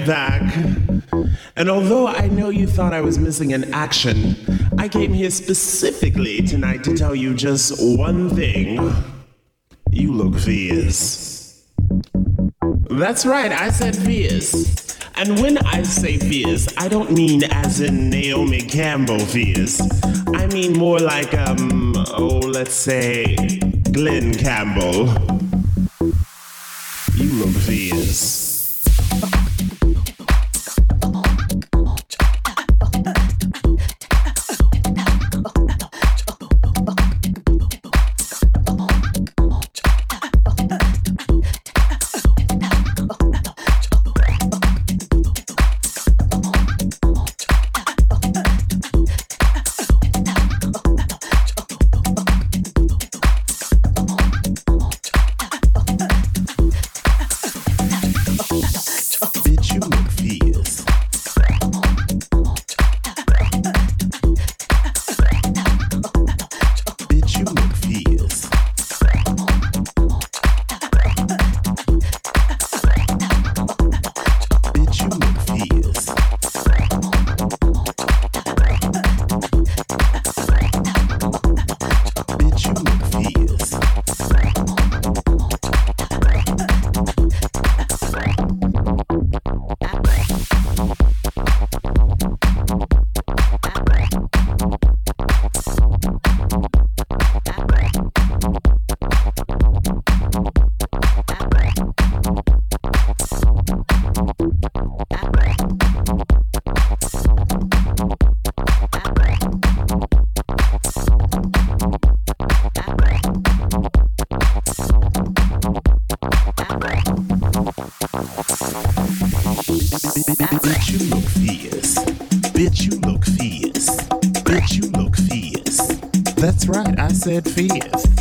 back. And although I know you thought I was missing an action, I came here specifically tonight to tell you just one thing. You look fierce. That's right, I said fierce. And when I say fierce, I don't mean as in Naomi Campbell fierce. I mean more like, um, oh, let's say, Glen Campbell. Said fierce.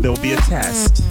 There'll be a test.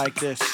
Like this.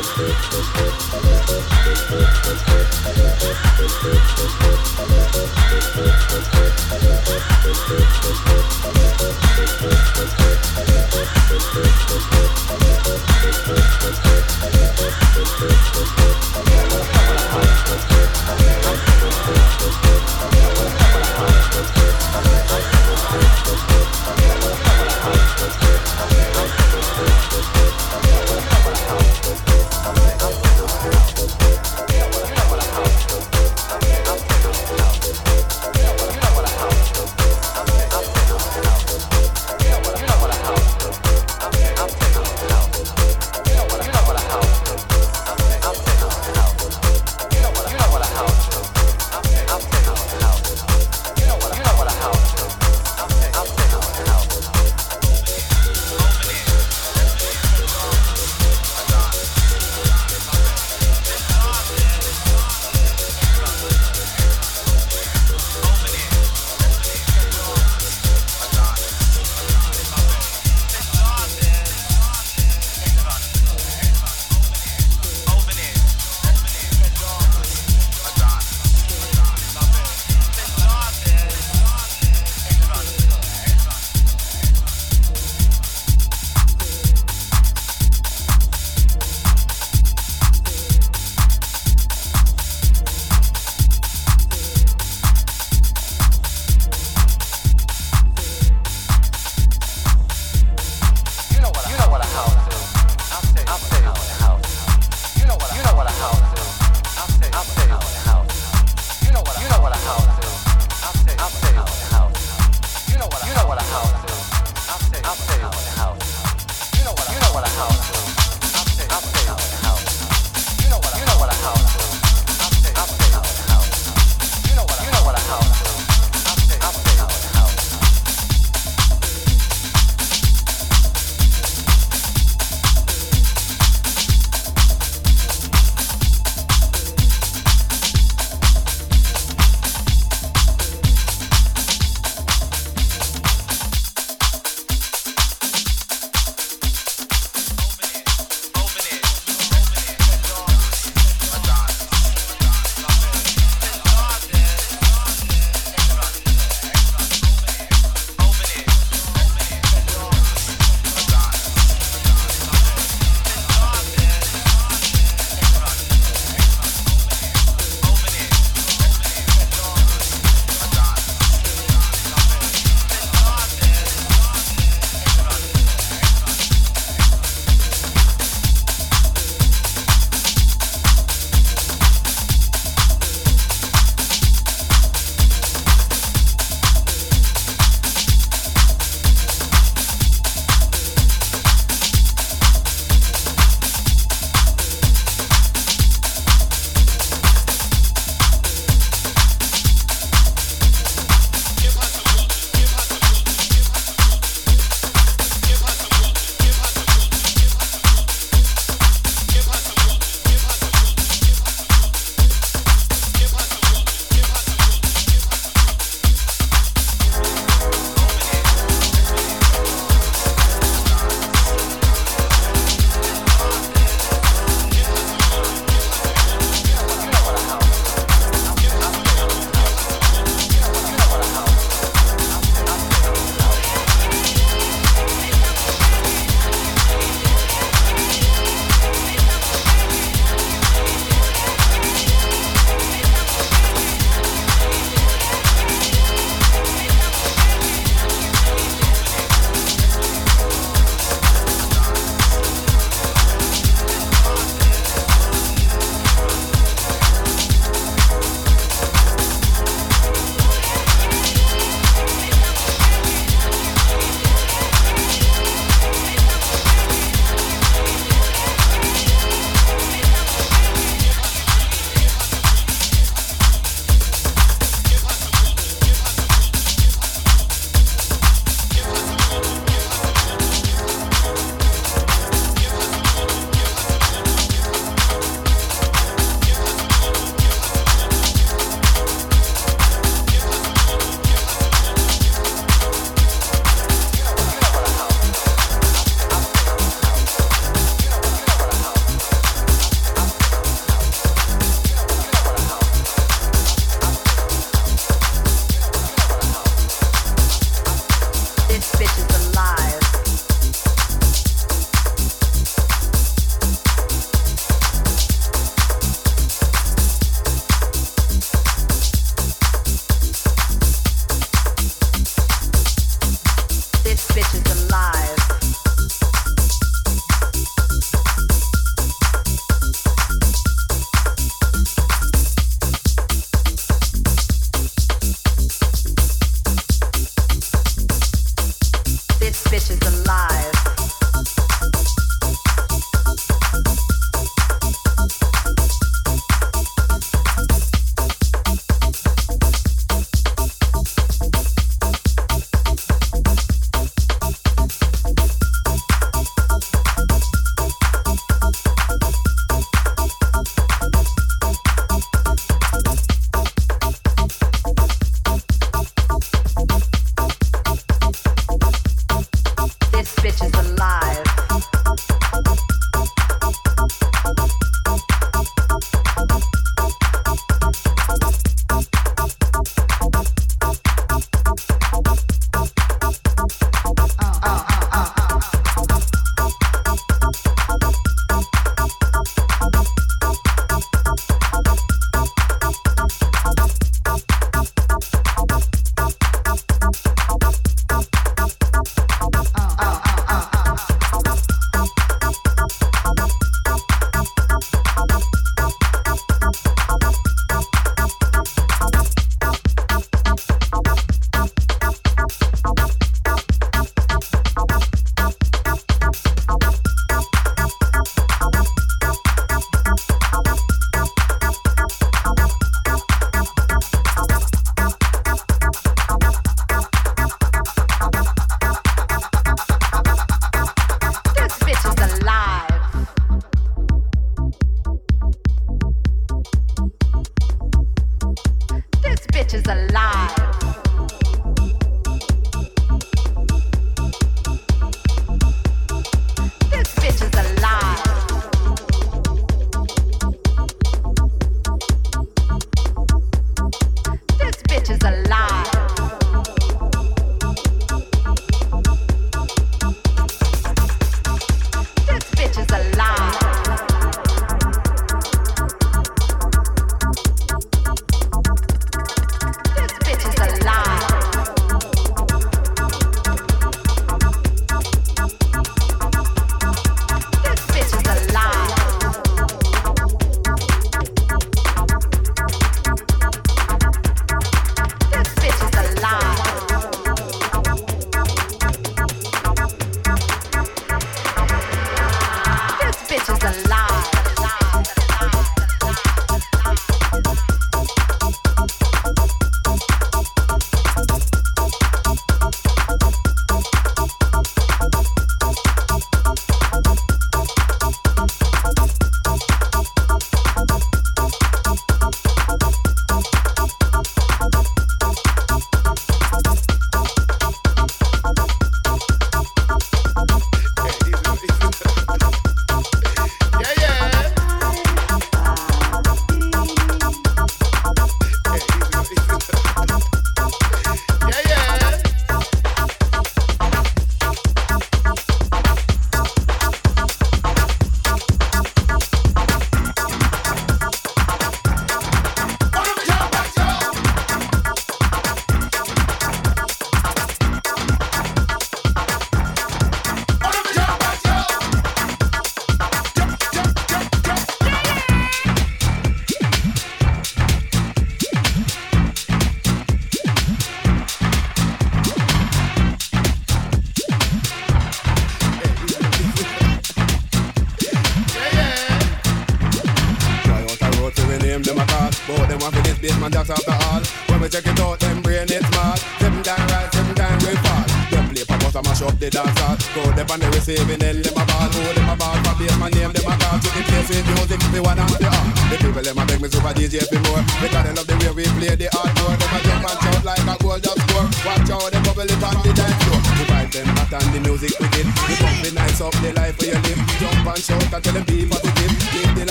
Transcrição e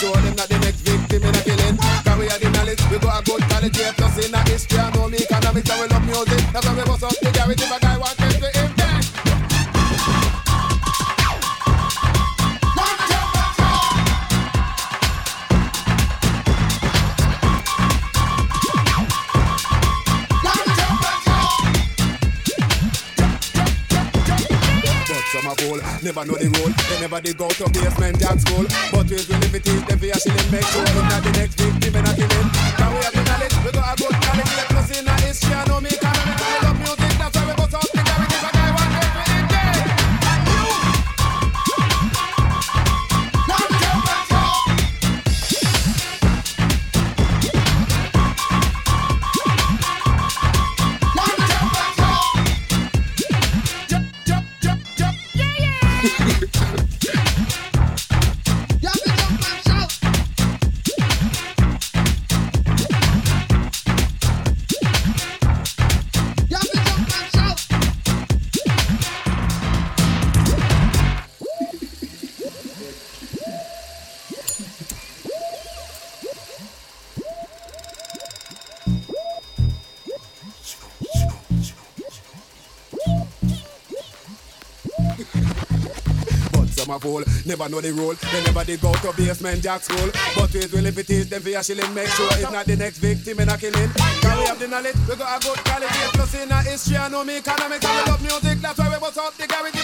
Jordan. Never know the rule. They never did go to basement jack school. But we will if it is, then for shilling, make sure it's not the next victim in a killing. Can we have the knowledge? We got a good quality. Plus in our history, I know me economics, we love music. That's why we bust up the garage.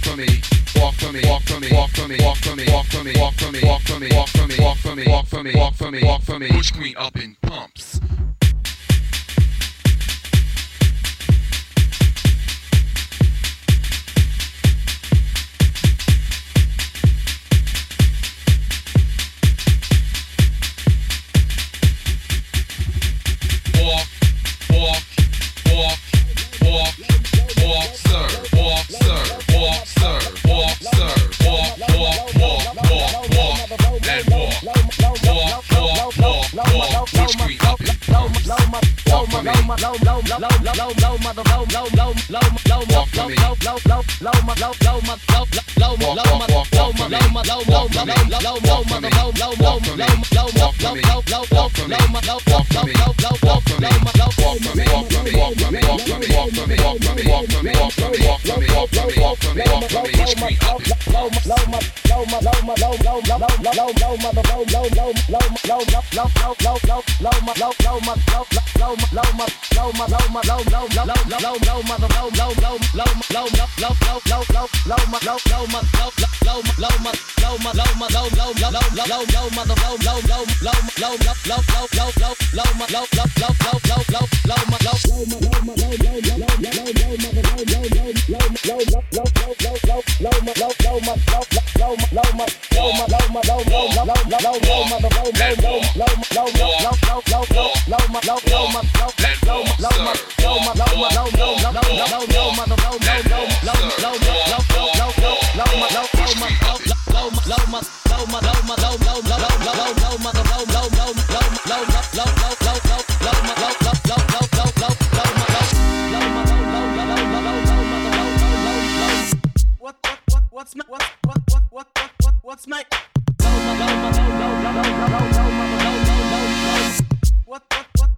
for me. Walk for me. Walk for me. Walk for me. Walk for me. Walk for me. Walk for me. Walk for me. Walk for me. Walk for me. Walk for me. Walk for me. Walk for me. Push me up in pumps. me. Walk for me. Walk for me. Walk, walk, walk, walk for me. Walk for me. Walk for me. Walk for me. Walk for me. Walk for me. Walk for me. Walk for me. Walk for me. Walk for me. Walk for me. Walk for me. In pumps. What what what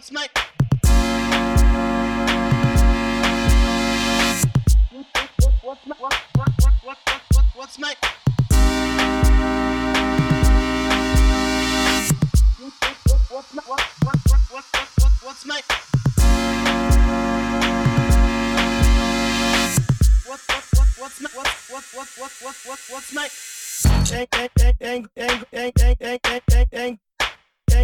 what's my. What's my. What, what, what, what, what, what, what's my. What's my. What's my. What's my. What's my.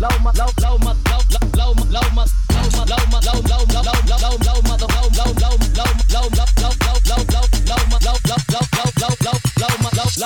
Low, low, low,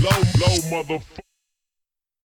Low, low, motherfucker.